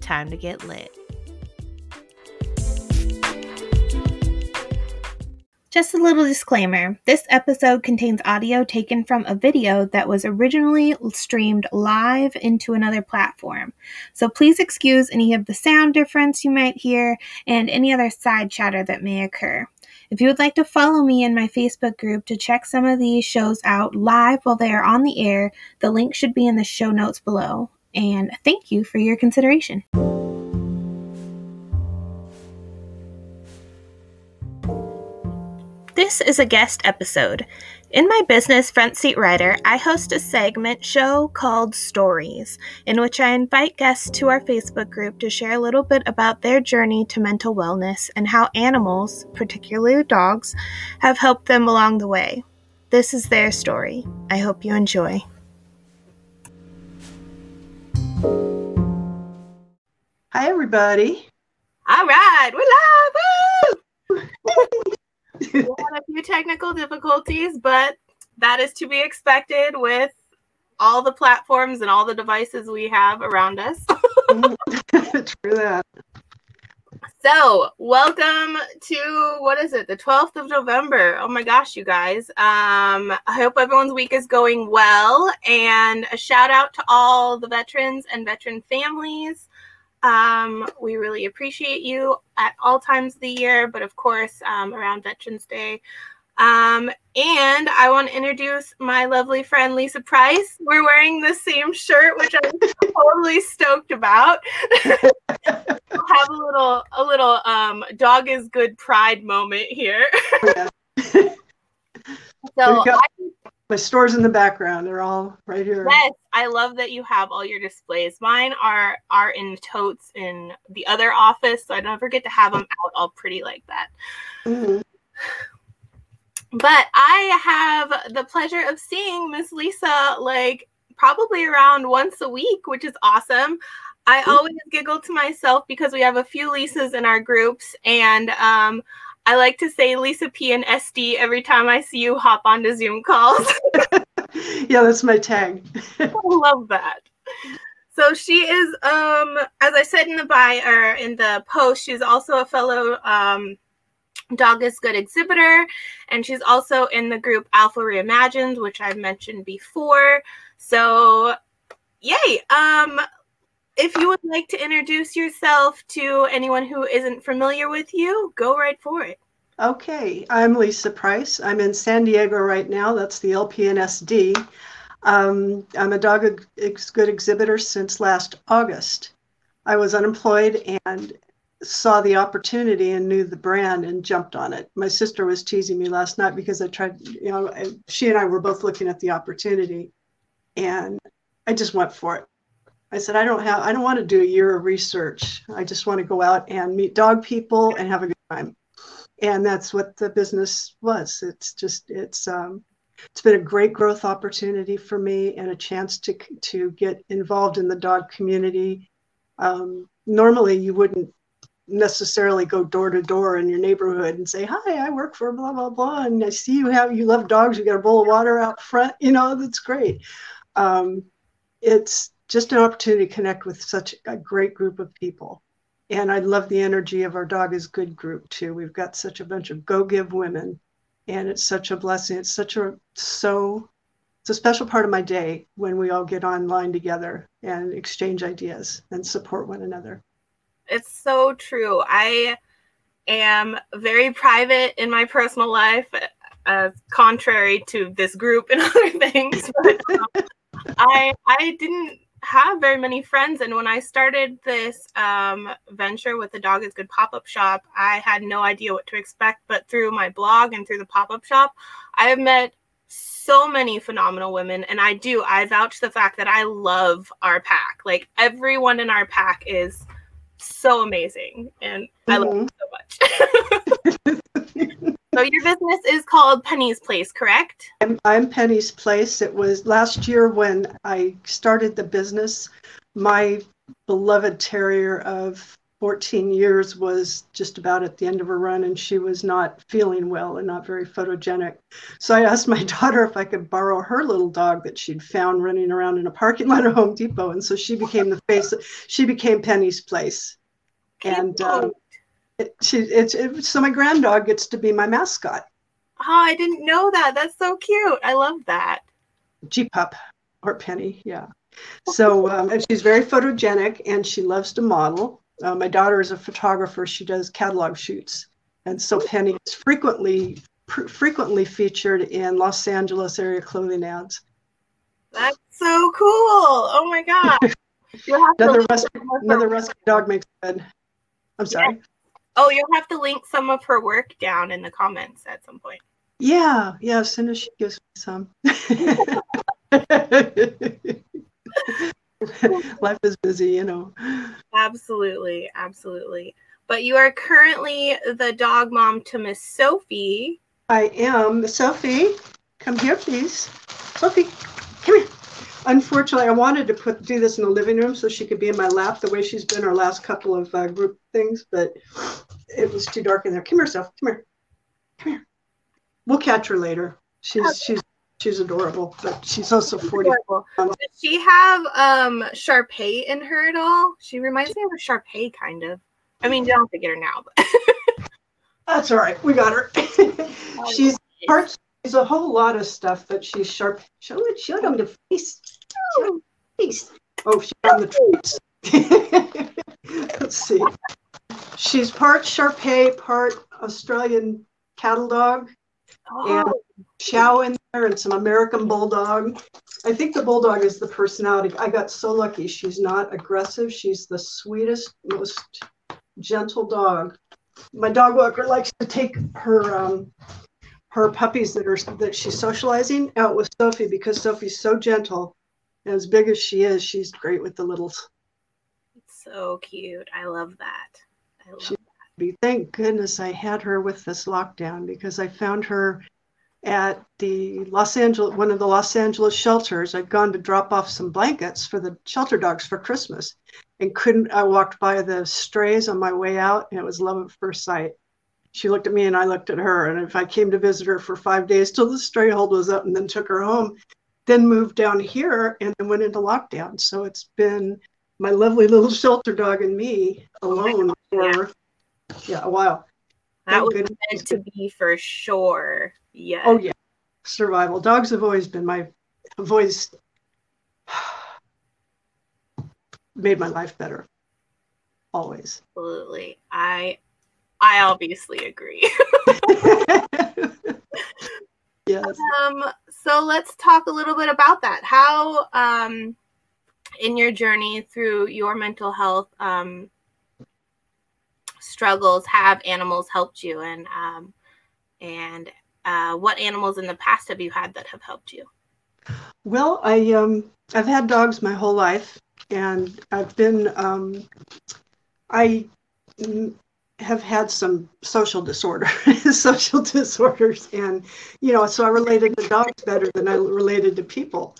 time to get lit. Just a little disclaimer this episode contains audio taken from a video that was originally streamed live into another platform. So please excuse any of the sound difference you might hear and any other side chatter that may occur. If you would like to follow me in my Facebook group to check some of these shows out live while they are on the air, the link should be in the show notes below and thank you for your consideration. This is a guest episode. In my business, Front Seat Rider, I host a segment show called Stories, in which I invite guests to our Facebook group to share a little bit about their journey to mental wellness and how animals, particularly dogs, have helped them along the way. This is their story. I hope you enjoy. Hi, everybody. All right, we're live. we had a few technical difficulties, but that is to be expected with all the platforms and all the devices we have around us. True that. So, welcome to what is it, the 12th of November? Oh my gosh, you guys. Um, I hope everyone's week is going well. And a shout out to all the veterans and veteran families. Um, we really appreciate you at all times of the year, but of course, um, around Veterans Day. Um, and I want to introduce my lovely friend Lisa Price. We're wearing the same shirt, which I'm totally stoked about. we'll have a little a little um, dog is good pride moment here. So I, my stores in the background. They're all right here. Yes, I love that you have all your displays. Mine are are in totes in the other office, so I never get to have them out all pretty like that. Mm-hmm. But I have the pleasure of seeing Miss Lisa like probably around once a week, which is awesome. I always giggle to myself because we have a few Lisas in our groups, and um, I like to say Lisa P and SD every time I see you hop onto Zoom calls. yeah, that's my tag. I love that. So she is, um, as I said in the bio or in the post, she's also a fellow um, Dog is Good exhibitor, and she's also in the group Alpha Reimagined, which I've mentioned before. So, yay! Um, if you would like to introduce yourself to anyone who isn't familiar with you, go right for it. Okay, I'm Lisa Price. I'm in San Diego right now. That's the LPNSD. Um, I'm a dog ex- good exhibitor since last August. I was unemployed and saw the opportunity and knew the brand and jumped on it. My sister was teasing me last night because I tried, you know, she and I were both looking at the opportunity and I just went for it. I said, I don't have, I don't want to do a year of research. I just want to go out and meet dog people and have a good time. And that's what the business was. It's just, it's, um, it's been a great growth opportunity for me and a chance to to get involved in the dog community. Um, normally, you wouldn't necessarily go door to door in your neighborhood and say, "Hi, I work for blah blah blah," and I see you have you love dogs. You got a bowl of water out front. You know, that's great. Um, it's just an opportunity to connect with such a great group of people. And I love the energy of our Dog is Good group too. We've got such a bunch of go give women, and it's such a blessing. It's such a so it's a special part of my day when we all get online together and exchange ideas and support one another. It's so true. I am very private in my personal life, uh, contrary to this group and other things. But, um, I I didn't have very many friends, and when I started this um, venture with the Dog is Good pop up shop, I had no idea what to expect. But through my blog and through the pop up shop, I have met so many phenomenal women and i do i vouch the fact that i love our pack like everyone in our pack is so amazing and i love Mhm. it so much so your business is called penny's place correct I'm, I'm Penny's Place. It was last year when I started the business. My beloved terrier of 14 years was just about at the end of her run, and she was not feeling well and not very photogenic. So I asked my daughter if I could borrow her little dog that she'd found running around in a parking lot of Home Depot, and so she became the face. She became Penny's Place, and um, it, she it's it, so my grand dog gets to be my mascot. oh i didn't know that that's so cute i love that G Pup or Penny, yeah. So um, and she's very photogenic and she loves to model. Uh, my daughter is a photographer. She does catalog shoots, and so Penny is frequently pr- frequently featured in Los Angeles area clothing ads. that's so cool oh my god you'll have to Another rescue, some of her another rescue dog makes good. I'm sorry. oh you'll have to link some of her work down in the comments at some point Yeah, yeah. As soon as she gives me some. Life is busy, you know. Absolutely, absolutely. But you are currently the dog mom to Miss Sophie. I am. Sophie, come here, please. Sophie, come here. Unfortunately, I wanted to put do this in the living room so she could be in my lap the way she's been our last couple of uh, group things, but it was too dark in there. Come here, Soph. Come here. Come here. We'll catch her later. She's she's she's adorable, but she's also forty. Adorable. Does she have um Sharpei in her at all? She reminds me of a Sharpei kind of. I mean, you don't have to get her now, but That's all right. We got her. she's parts. She's a whole lot of stuff, but she's sharp. Show it. Show them the face. Show them the face. Oh, she's on the treats. Let's see. She's part Sharpei, part Australian cattle dog, oh, Chow in there, and some American bulldog. I think the bulldog is the personality. I got so lucky. She's not aggressive. She's the sweetest, most gentle dog. My dog walker likes to take her um, her puppies that are that she's socializing out with Sophie because Sophie's so gentle. And as big as she is, she's great with the littles. so cute. I love that. I love She- Thank goodness I had her with this lockdown because I found her at the Los Angeles, one of the Los Angeles shelters. I'd gone to drop off some blankets for the shelter dogs for Christmas and couldn't. I walked by the strays on my way out and it was love at first sight. She looked at me and I looked at her. And if I came to visit her for five days till the stray hold was up and then took her home, then moved down here and then went into lockdown. So it's been my lovely little shelter dog and me alone for yeah, a while. that Thank was goodness. meant to be for sure. Yes. Oh yeah, survival. Dogs have always been my always made my life better. Always. Absolutely. I I obviously agree. yes. Um, so let's talk a little bit about that. How, um, in your journey through your mental health um, struggles, have animals helped you, and um, and uh, what animals in the past have you had that have helped you? Well, I um I've had dogs my whole life, and I've been um I have had some social disorder, social disorders, and you know, so I related to dogs better than I related to people,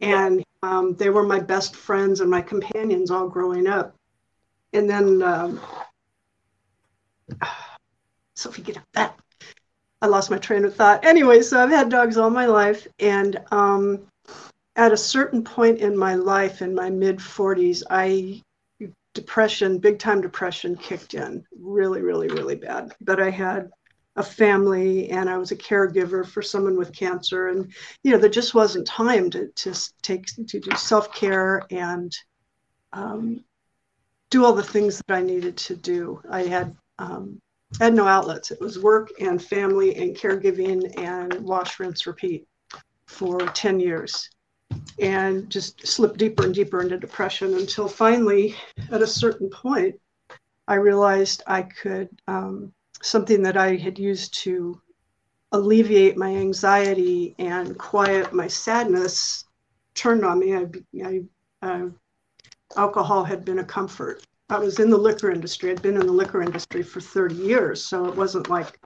and um, they were my best friends and my companions all growing up, and then um, Sophie, get up that. I lost my train of thought. Anyway, so I've had dogs all my life, and um, at a certain point in my life, in my mid 40s, I depression, big time depression, kicked in, really, really, really bad. But I had a family, and I was a caregiver for someone with cancer, and you know, there just wasn't time to to take to do self care and um, do all the things that I needed to do. I had um, had no outlets. It was work and family and caregiving and wash, rinse, repeat for 10 years and just slipped deeper and deeper into depression until finally, at a certain point, I realized I could, um, something that I had used to alleviate my anxiety and quiet my sadness turned on me. I, I uh, alcohol had been a comfort. I was in the liquor industry. I'd been in the liquor industry for 30 years, so it wasn't like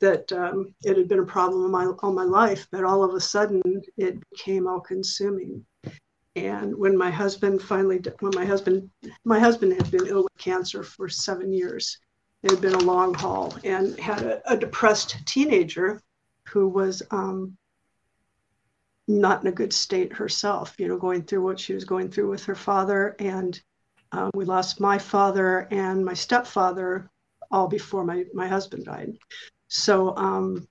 that um, it had been a problem my, all my life, but all of a sudden it became all consuming. And when my husband finally, when my husband, my husband had been ill with cancer for seven years. It had been a long haul and had a, a depressed teenager who was um, not in a good state herself, you know, going through what she was going through with her father. And uh, we lost my father and my stepfather all before my, my husband died. So um,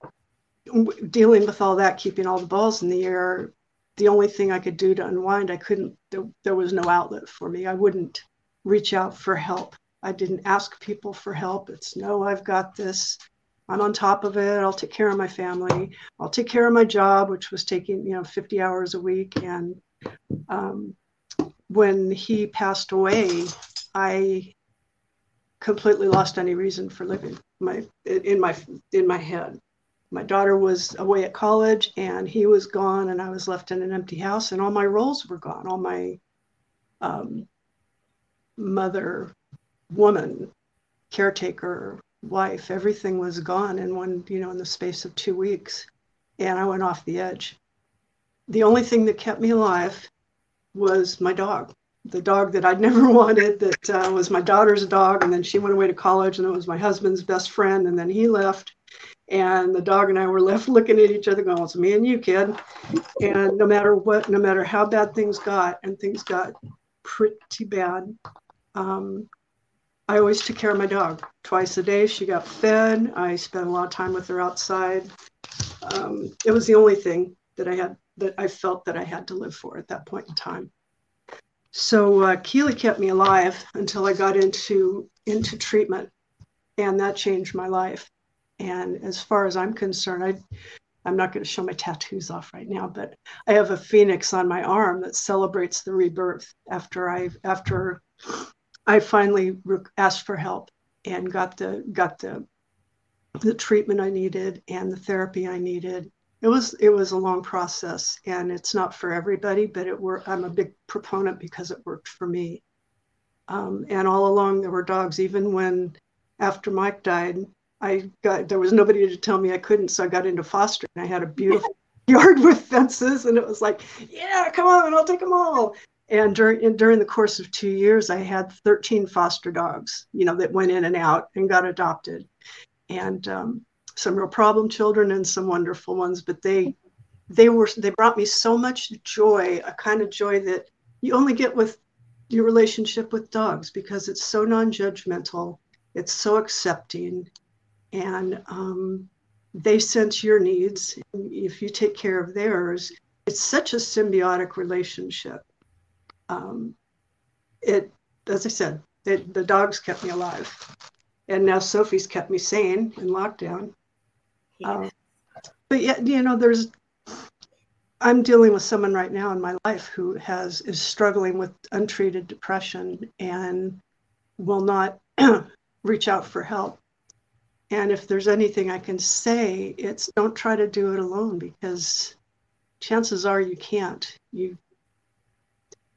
dealing with all that, keeping all the balls in the air, the only thing I could do to unwind, I couldn't, there, there was no outlet for me. I wouldn't reach out for help. I didn't ask people for help. It's no, I've got this. I'm on top of it. I'll take care of my family. I'll take care of my job, which was taking, you know, 50 hours a week. And um, when he passed away, I completely lost any reason for living. My in my in my head. My daughter was away at college and he was gone and i was left in an empty house and all my roles were gone. All my um, mother woman caretaker wife everything was gone in one you know in the space of two weeks. And i went off the edge. The only thing that kept me alive was my dog the dog that I'd never wanted, that uh, was my daughter's dog. And then she went away to college, and it was my husband's best friend. And then he left. And the dog and I were left looking at each other, going, It's me and you, kid. And no matter what, no matter how bad things got, and things got pretty bad, um, I always took care of my dog. Twice a day, she got fed. I spent a lot of time with her outside. Um, it was the only thing that I had that I felt that I had to live for at that point in time. So uh, Keely kept me alive until I got into into treatment, and that changed my life. And as far as I'm concerned, I I'm not going to show my tattoos off right now, but I have a phoenix on my arm that celebrates the rebirth after I after I finally asked for help and got the got the the treatment I needed and the therapy I needed it was it was a long process and it's not for everybody but it worked i'm a big proponent because it worked for me. Um, and all along there were dogs even when after mike died i got there was nobody to tell me i couldn't so i got into fostering. I had a beautiful yard with fences and it was like yeah come on i'll take them all. And during during the course of two years i had 13 foster dogs you know that went in and out and got adopted. And um, some real problem children and some wonderful ones, but they they were they brought me so much joy, a kind of joy that you only get with your relationship with dogs because it's so non-judgmental, it's so accepting, and um, they sense your needs. If you take care of theirs, it's such a symbiotic relationship. Um, it, as I said, it, the dogs kept me alive, and now Sophie's kept me sane in lockdown. Um, but yet, you know, there's, I'm dealing with someone right now in my life who has, is struggling with untreated depression and will not reach out for help. And if there's anything I can say, it's don't try to do it alone because chances are you can't. You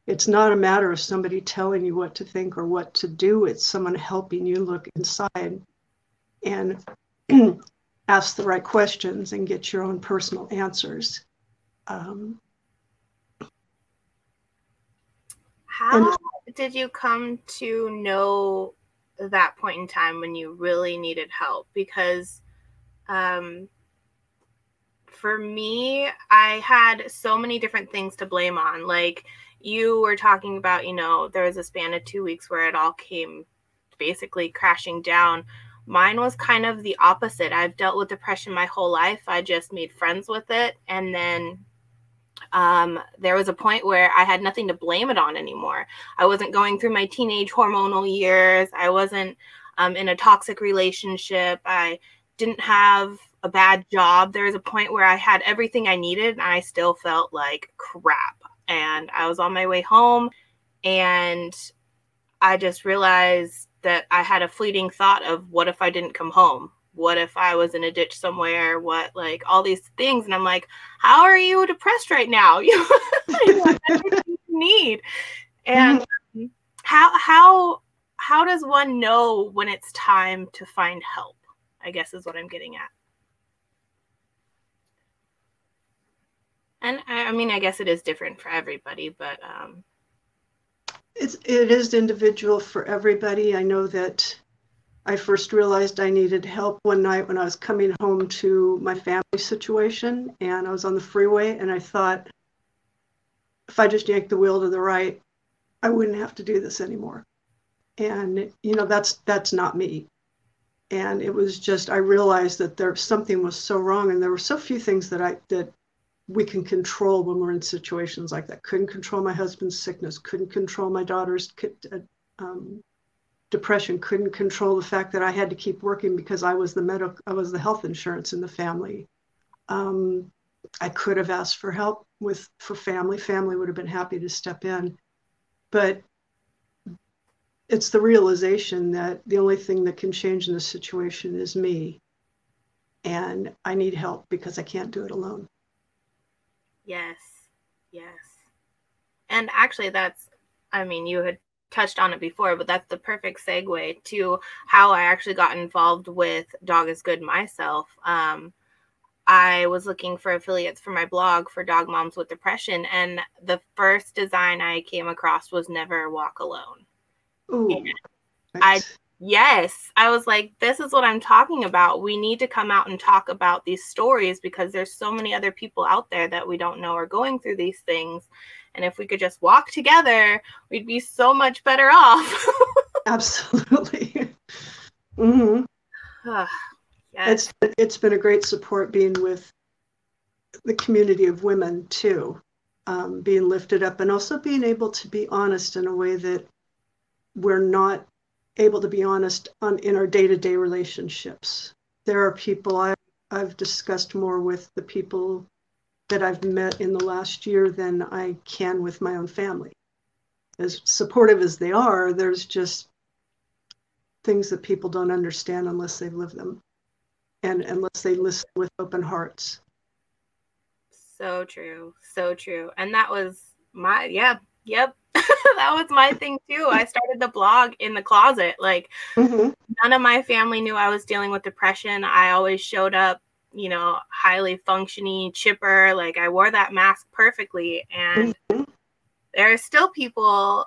it's not a matter of somebody telling you what to think or what to do. It's someone helping you look inside and ask the right questions and get your own personal answers. Um, How and, did you come to know that point in time when you really needed help? Because um, for me, I had so many different things to blame on. Like you were talking about, you know, there was a span of two weeks where it all came basically crashing down Mine was kind of the opposite. I've dealt with depression my whole life. I just made friends with it. And then Um, there was a point where I had nothing to blame it on anymore. I wasn't going through my teenage hormonal years. I wasn't um, in a toxic relationship. I didn't have a bad job. There was a point where I had everything I needed and I still felt like crap. And I was on my way home and I just realized that I had a fleeting thought of what if I didn't come home? What if I was in a ditch somewhere? What like all these things? And I'm like, how are you depressed right now? you need. And mm-hmm. how how how does one know when it's time to find help? I guess is what I'm getting at. And I, I mean, I guess it is different for everybody, but um, it's it is individual for everybody. I know that I first realized I needed help one night when I was coming home to my family situation, and I was on the freeway, and I thought, if I just yanked the wheel to the right, I wouldn't have to do this anymore. And you know, that's that's not me. And it was just I realized that there something was so wrong, and there were so few things that I that we can control when we're in situations like that. Couldn't control my husband's sickness, couldn't control my daughter's uh, um, depression, couldn't control the fact that I had to keep working because I was the medical, I was the health insurance in the family. Um, I could have asked for help with for family. Family would have been happy to step in, but it's the realization that the only thing that can change in this situation is me, and I need help because I can't do it alone. Yes. Yes. And actually, that's, I mean, you had touched on it before, but that's the perfect segue to how I actually got involved with Dog is Good myself. Um, I was looking for affiliates for my blog for dog moms with depression, and the first design I came across was Never Walk Alone. Ooh, I Yes, I was like, this is what I'm talking about. We need to come out and talk about these stories because there's so many other people out there that we don't know are going through these things. And if we could just walk together, we'd be so much better off. Absolutely. mm-hmm. yes. It's it's been a great support being with the community of women too, um, being lifted up and also being able to be honest in a way that we're not able to be honest on in our day-to-day relationships. There are people I, I've discussed more with the people that I've met in the last year than I can with my own family. As supportive as they are, there's just things that people don't understand unless they've lived them and unless they listen with open hearts. So true. So true. And that was my, yeah, yep, that was my thing too. I started the blog in the closet. Like mm-hmm. none of my family knew I was dealing with depression. I always showed up, you know, highly functioning, chipper. Like I wore that mask perfectly. And mm-hmm. there are still people,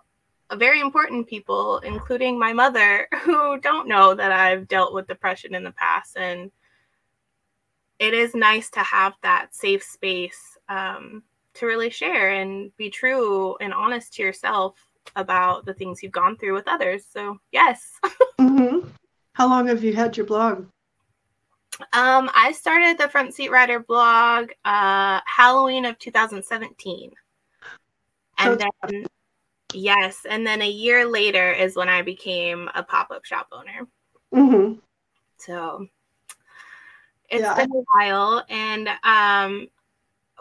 very important people, including my mother, who don't know that I've dealt with depression in the past. And it is nice to have that safe space. Um, to really share and be true and honest to yourself about the things you've gone through with others. So, yes. mm-hmm. How long have you had your blog? Um, I started the Front Seat Rider blog uh, Halloween of 2017. And then, yes, and then a year later is when I became a pop up shop owner. Mm-hmm. So it's yeah, been a while. And um,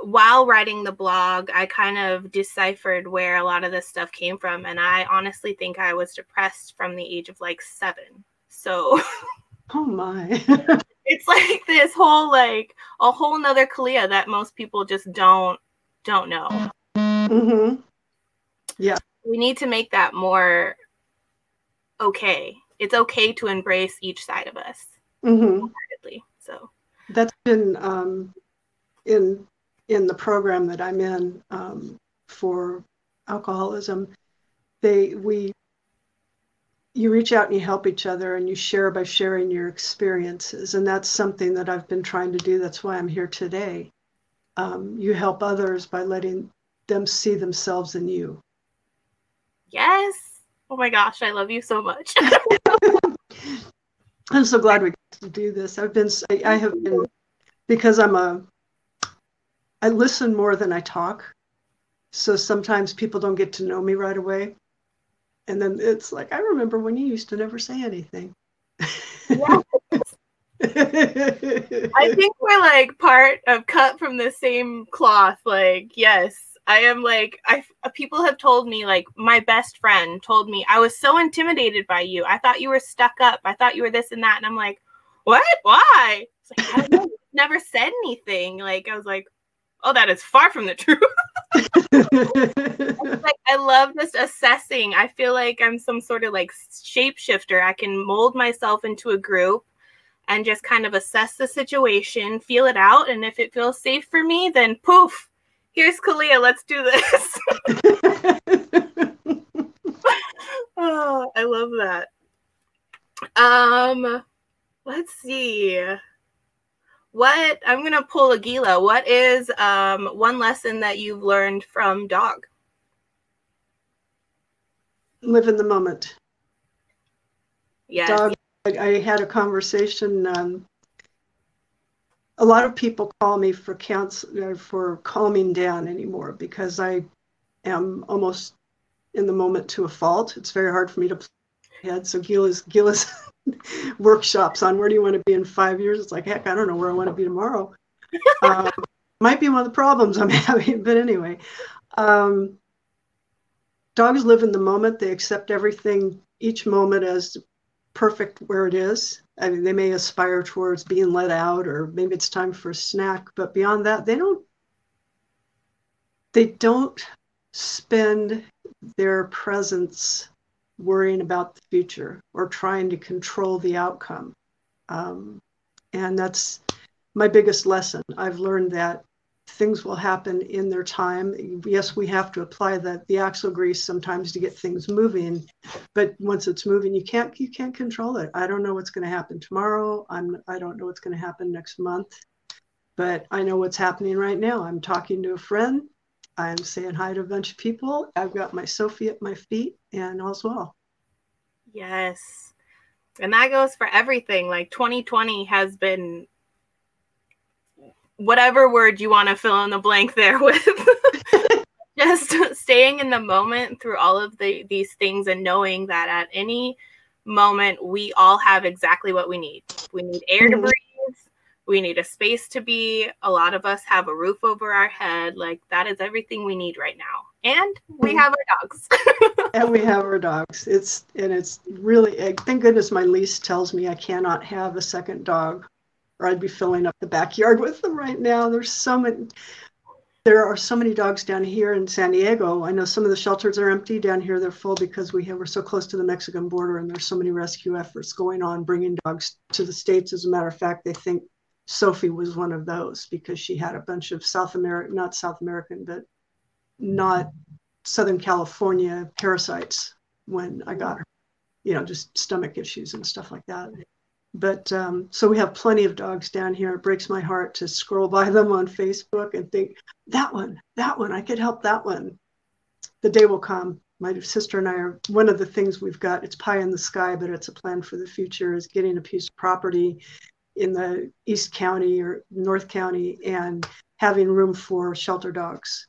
while writing the blog, I kind of deciphered where a lot of this stuff came from. And I honestly think I was depressed from the age of like seven. So, oh my. it's like this whole, like, a whole nother Kalia that most people just don't don't know. Mm-hmm. Yeah. We need to make that more okay. It's okay to embrace each side of us. Mm-hmm. So that's been um, in in the program that I'm in um, for alcoholism, they we you reach out and you help each other and you share by sharing your experiences. And that's something that i've been trying to do. That's why i'm here today. Um, you help others by letting them see themselves in you. Yes. Oh my gosh i love you so much. I'm so glad we got to do this. I've been I, I have been because i'm a I listen more than I talk. So sometimes people don't get to know me right away. And then it's like, I remember when you used to never say anything. Yeah. I think we're like part of cut from the same cloth. Like, yes, I am like, I uh, people have told me, like, my best friend told me, I was so intimidated by you. I thought you were stuck up. I thought you were this and that. And I'm like, what? Why? Like, never said anything. Like, I was like, oh, that is far from the truth. like I love just assessing. I feel like I'm some sort of like shapeshifter. I can mold myself into a group and just kind of assess the situation, feel it out, and if it feels safe for me, then poof, here's Kalia. Let's do this. oh, I love that. Um, let's see what I'm gonna pull a Gila. What is um, one lesson that you've learned from dog? Live in the moment. Yes. Dog. I, had a conversation. Um, a lot of people call me for counsel uh, for calming down anymore because I am almost in the moment to a fault. It's very hard for me to head. So Gila's Gila's workshops on where do you want to be in five years. It's like, heck, I don't know where I want to be tomorrow. um, might be one of the problems I'm having, but anyway. Um, dogs live in the moment. They accept everything, each moment as perfect where it is. I mean, they may aspire towards being let out, or maybe it's time for a snack, but beyond that, they don't. They don't spend their presence worrying about the future or trying to control the outcome. Um, and that's my biggest lesson. I've learned that things will happen in their time. Yes, we have to apply the, the axle grease sometimes to get things moving, but once it's moving, you can't you can't control it. I don't know what's going to happen tomorrow. I'm I don't know what's going to happen next month, but I know what's happening right now. I'm talking to a friend I'm saying hi to a bunch of people. I've got my Sophie at my feet and all's well. Yes. And that goes for everything. Like 2020 has been whatever word you want to fill in the blank there with. Just staying in the moment through all of the these things and knowing that at any moment we all have exactly what we need. We need air to mm-hmm. breathe we need a space to be. A lot of us have a roof over our head. Like that is everything we need right now. And we mm-hmm. have our dogs. and we have our dogs. It's and it's really thank goodness my lease tells me I cannot have a second dog or I'd be filling up the backyard with them right now. There's so many there are so many dogs down here in San Diego. I know some of the shelters are empty down here. They're full because we have, we're so close to the Mexican border, and there's so many rescue efforts going on, bringing dogs to the states. As a matter of fact, they think Sophie was one of those because she had a bunch of South American, not South American, but not Southern California parasites when I got her, you know, just stomach issues and stuff like that. But um, so we have plenty of dogs down here. It breaks my heart to scroll by them on Facebook and think, that one, that one, I could help that one. The day will come. My sister and I are one of the things we've got, it's pie in the sky, but it's a plan for the future, is getting a piece of property in the East County or North County and having room for shelter dogs,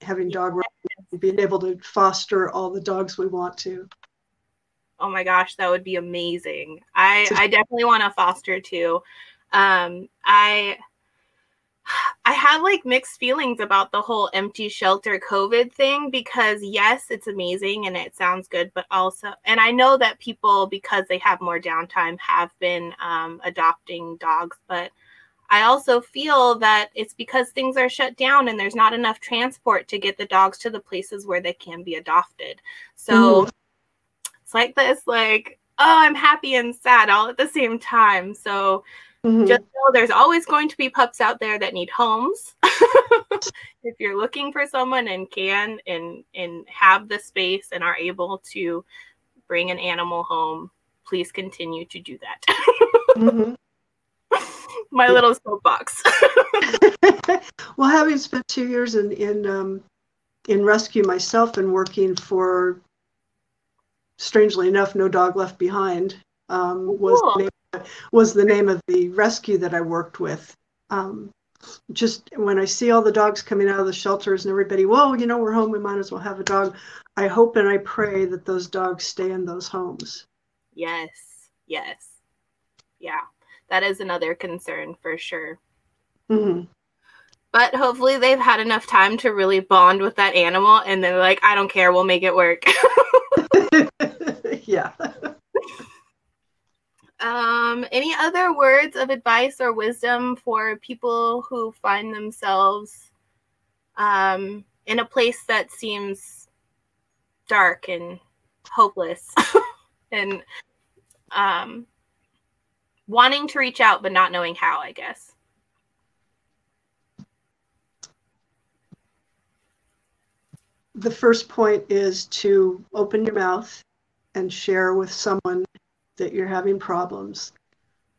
having dog being able to foster all the dogs we want to. Oh my gosh, that would be amazing. I I definitely want to foster too. Um, I I had like mixed feelings about the whole empty shelter COVID thing because yes, it's amazing and it sounds good, but also, and I know that people, because they have more downtime, have been um, adopting dogs, but I also feel that it's because things are shut down and there's not enough transport to get the dogs to the places where they can be adopted. So mm. it's like this, like, oh, I'm happy and sad all at the same time. So Mm-hmm. Just know there's always going to be pups out there that need homes. if you're looking for someone and can and and have the space and are able to bring an animal home, please continue to do that. mm-hmm. My little soapbox. well, having spent two years in in um, in rescue myself and working for, strangely enough, No Dog Left Behind um, was cool. Was the name of the rescue that I worked with. Um, just when I see all the dogs coming out of the shelters and everybody, whoa, you know, we're home, we might as well have a dog. I hope and I pray that those dogs stay in those homes. Yes, yes. Yeah, that is another concern for sure. Mm-hmm. But hopefully they've had enough time to really bond with that animal and they're like, I don't care, we'll make it work. yeah. Um, any other words of advice or wisdom for people who find themselves um, in a place that seems dark and hopeless and um, wanting to reach out but not knowing how, I guess? The first point is to open your mouth and share with someone that you're having problems.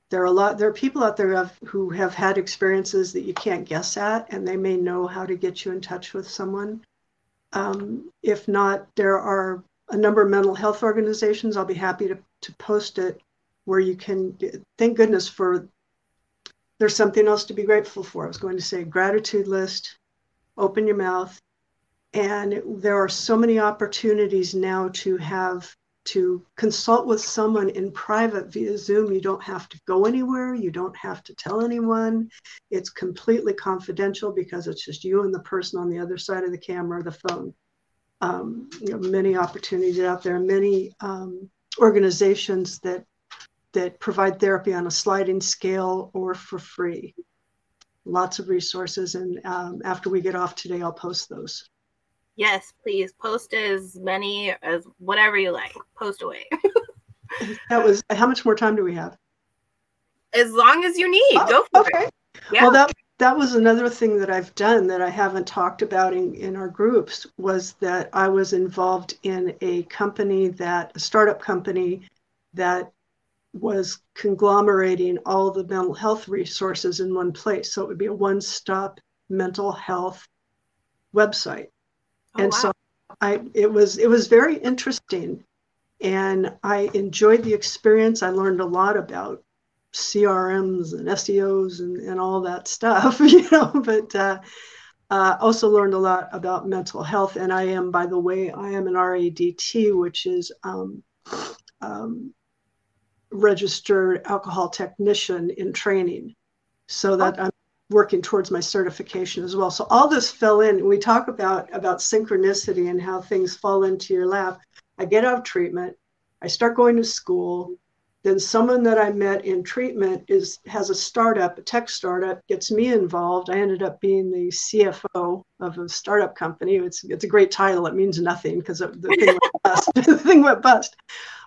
There are a lot. There are people out there who have, who have had experiences that you can't guess at, and they may know how to get you in touch with someone. Um, if not, there are a number of mental health organizations. I'll be happy to to post it where you can. Thank goodness for. There's something else to be grateful for. I was going to say gratitude list. Open your mouth, and there are so many opportunities now to have to consult with someone in private via Zoom. You don't have to go anywhere. You don't have to tell anyone. It's completely confidential because it's just you and the person on the other side of the camera or the phone. Um, you know, many opportunities out there, many um, organizations that that provide therapy on a sliding scale or for free. Lots of resources, and um, after we get off today, I'll post those. Yes, please post as many as whatever you like. Post away. that was how much more time do we have? As long as you need. Oh, Go for oh, okay. it. Yeah. Well, that that was another thing that I've done that I haven't talked about in, in our groups was that I was involved in a company that a startup company that was conglomerating all the mental health resources in one place. So it would be a one-stop mental health website. Oh, and wow. so I it was it was very interesting and I enjoyed the experience. I learned a lot about CRMs and SEOs and, and all that stuff, you know, but uh, uh, also learned a lot about mental health. And I am, by the way, I am an RADT, which is um, um, registered alcohol technician in training. So that oh. I'm working towards my certification as well. So all this fell in. We talk about about synchronicity and how things fall into your lap. I get out of treatment. I start going to school. Then someone that I met in treatment is has a startup, a tech startup, gets me involved. I ended up being the CFO of a startup company. It's it's a great title. It means nothing because the thing went bust. the thing went bust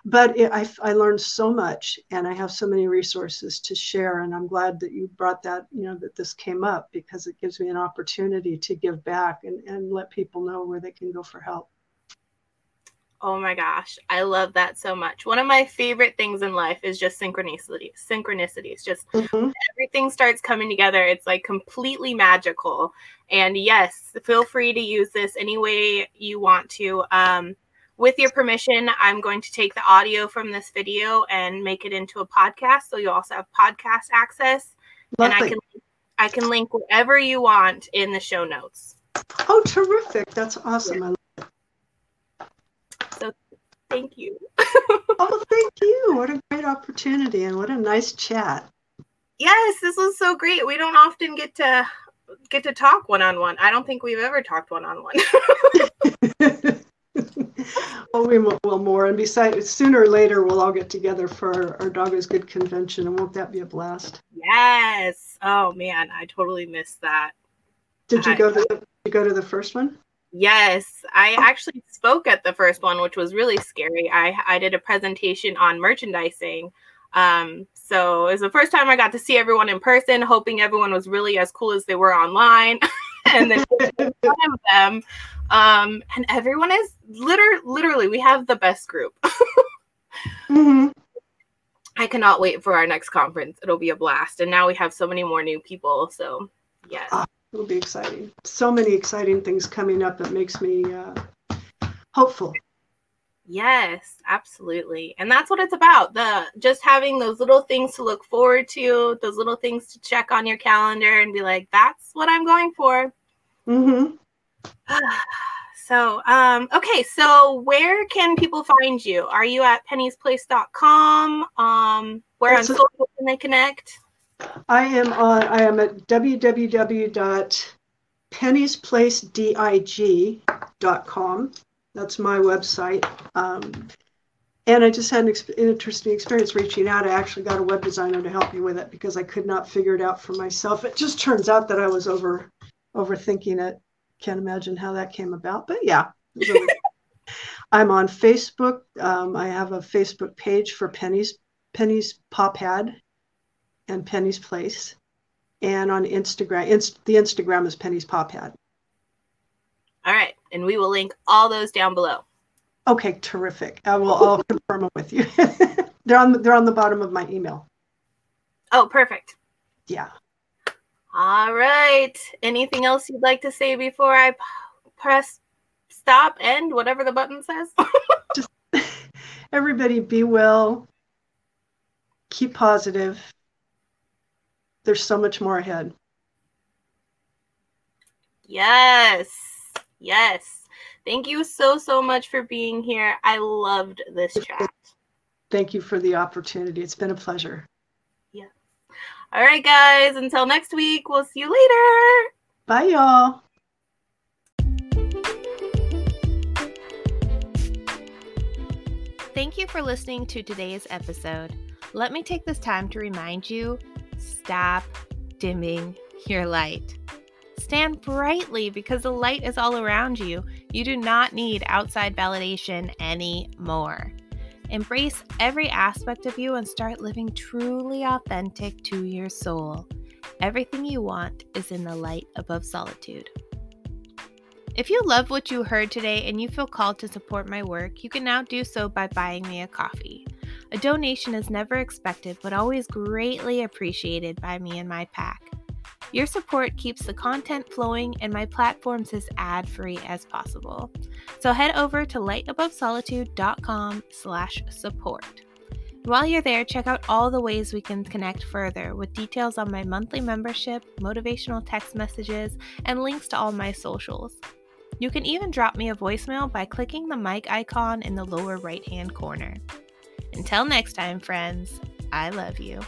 but it, I, I learned so much and i have so many resources to share and i'm glad that you brought that you know that this came up because it gives me an opportunity to give back and, and let people know where they can go for help Oh my gosh, I love that so much. One of my favorite things in life is just synchronicity. Synchronicities, just mm-hmm. everything starts coming together. It's like completely magical. And yes, feel free to use this any way you want to. Um, with your permission, I'm going to take the audio from this video and make it into a podcast. So you also have podcast access. Lovely. And I can I can link whatever you want in the show notes. Oh, terrific. That's awesome. Yeah. Thank you. oh, thank you. What a great opportunity and what a nice chat. Yes, this was so great. We don't often get to get to talk one on one. I don't think we've ever talked one on one. well, we will more. And besides, sooner or later, we'll all get together for our, our Dog is Good convention. And won't that be a blast? Yes. Oh, man. I totally missed that. Did you I, go to the, you go to the first one? Yes, I actually spoke at the first one, which was really scary. I I did a presentation on merchandising. Um, so it was the first time I got to see everyone in person, hoping everyone was really as cool as they were online. and then one of them um, and everyone is literally, literally, we have the best group. mm-hmm. I cannot wait for our next conference. It'll be a blast. And now we have so many more new people. So, yes. Ah, it'll be exciting. So many exciting things coming up. It makes me uh, hopeful. Yes, absolutely. And that's what it's about. The just having those little things to look forward to, those little things to check on your calendar and be like, that's what I'm going for. Mm-hmm. so, um, okay, so where can people find you? Are you at penniesplace.com? Um, where that's on social can they connect? I am on I am at www.penniesplacedig.com. That's my website. Um, and I just had an, ex- an, interesting experience reaching out. I actually got a web designer to help me with it because I could not figure it out for myself. It just turns out that I was over overthinking it. Can't imagine how that came about, but yeah. I'm on Facebook. Um, I have a Facebook page for Penny's Penny's Pad and Penny's Place, and on Instagram. Inst- the Instagram is Penny's Pop Hat. All right. And we will link all those down below. Okay, terrific. I will I'll confirm them with you. they're on they're on the bottom of my email. Oh, perfect. Yeah. All right. Anything else you'd like to say before I press stop end whatever the button says? Just everybody be well. Keep positive. There's so much more ahead. Yes. Yes. Thank you so, so much for being here. I loved this chat. Thank you for the opportunity. It's been a pleasure. Yeah. All right, guys. Until next week, we'll see you later. Bye, y'all. Thank you for listening to today's episode. Let me take this time to remind you stop dimming your light. Stand brightly because the light is all around you. You do not need outside validation anymore. Embrace every aspect of you and start living truly authentic to your soul. Everything you want is in the light above solitude. If you love what you heard today and you feel called to support my work, you can now do so by buying me a coffee. A donation is never expected but always greatly appreciated by me and my pack. Your support keeps the content flowing and my platforms as ad-free as possible. So head over to lightabovesolitude.com slash support. While you're there, check out all the ways we can connect further with details on my monthly membership, motivational text messages, and links to all my socials. You can even drop me a voicemail by clicking the mic icon in the lower right hand corner. Until next time, friends, I love you.